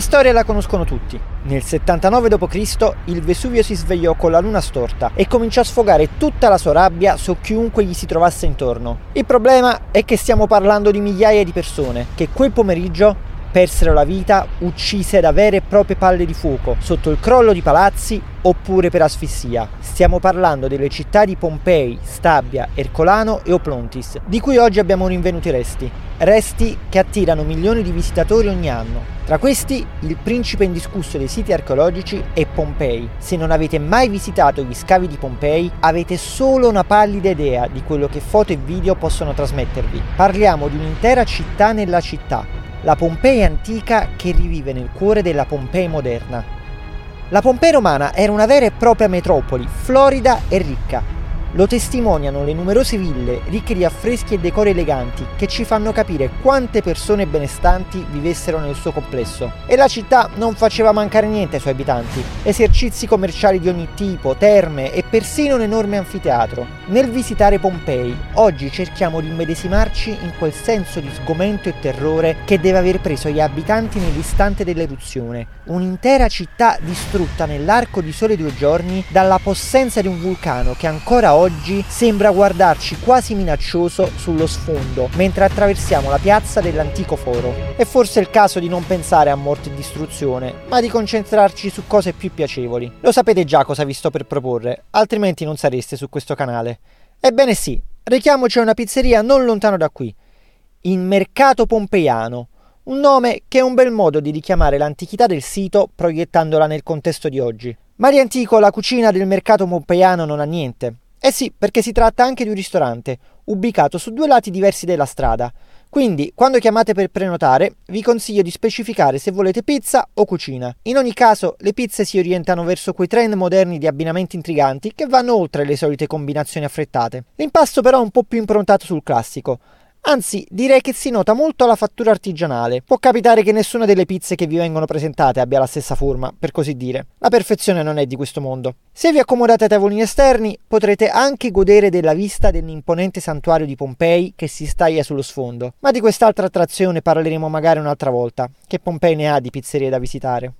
storia la conoscono tutti. Nel 79 d.C. il Vesuvio si svegliò con la luna storta e cominciò a sfogare tutta la sua rabbia su chiunque gli si trovasse intorno. Il problema è che stiamo parlando di migliaia di persone che quel pomeriggio persero la vita uccise da vere e proprie palle di fuoco sotto il crollo di palazzi oppure per asfissia. Stiamo parlando delle città di Pompei, Stabia, Ercolano e Oplontis, di cui oggi abbiamo rinvenuti resti. Resti che attirano milioni di visitatori ogni anno. Tra questi, il principe indiscusso dei siti archeologici è Pompei. Se non avete mai visitato gli scavi di Pompei, avete solo una pallida idea di quello che foto e video possono trasmettervi. Parliamo di un'intera città nella città, la Pompei antica che rivive nel cuore della Pompei moderna. La Pompei romana era una vera e propria metropoli, florida e ricca, lo testimoniano le numerose ville ricche di affreschi e decori eleganti che ci fanno capire quante persone benestanti vivessero nel suo complesso. E la città non faceva mancare niente ai suoi abitanti. Esercizi commerciali di ogni tipo, terme e persino un enorme anfiteatro. Nel visitare Pompei, oggi cerchiamo di immedesimarci in quel senso di sgomento e terrore che deve aver preso gli abitanti nell'istante dell'eruzione. Un'intera città distrutta nell'arco di sole due giorni dalla possenza di un vulcano che ancora oggi oggi sembra guardarci quasi minaccioso sullo sfondo mentre attraversiamo la piazza dell'antico foro. È forse il caso di non pensare a morte e distruzione, ma di concentrarci su cose più piacevoli. Lo sapete già cosa vi sto per proporre, altrimenti non sareste su questo canale. Ebbene sì, rechiamoci a una pizzeria non lontano da qui, in Mercato Pompeiano, un nome che è un bel modo di richiamare l'antichità del sito proiettandola nel contesto di oggi. Ma di antico la cucina del mercato pompeiano non ha niente. Eh sì, perché si tratta anche di un ristorante, ubicato su due lati diversi della strada. Quindi, quando chiamate per prenotare, vi consiglio di specificare se volete pizza o cucina. In ogni caso, le pizze si orientano verso quei trend moderni di abbinamenti intriganti che vanno oltre le solite combinazioni affrettate. L'impasto però è un po' più improntato sul classico. Anzi, direi che si nota molto la fattura artigianale. Può capitare che nessuna delle pizze che vi vengono presentate abbia la stessa forma, per così dire. La perfezione non è di questo mondo. Se vi accomodate ai tavolini esterni, potrete anche godere della vista dell'imponente santuario di Pompei che si staglia sullo sfondo. Ma di quest'altra attrazione parleremo magari un'altra volta, che Pompei ne ha di pizzerie da visitare.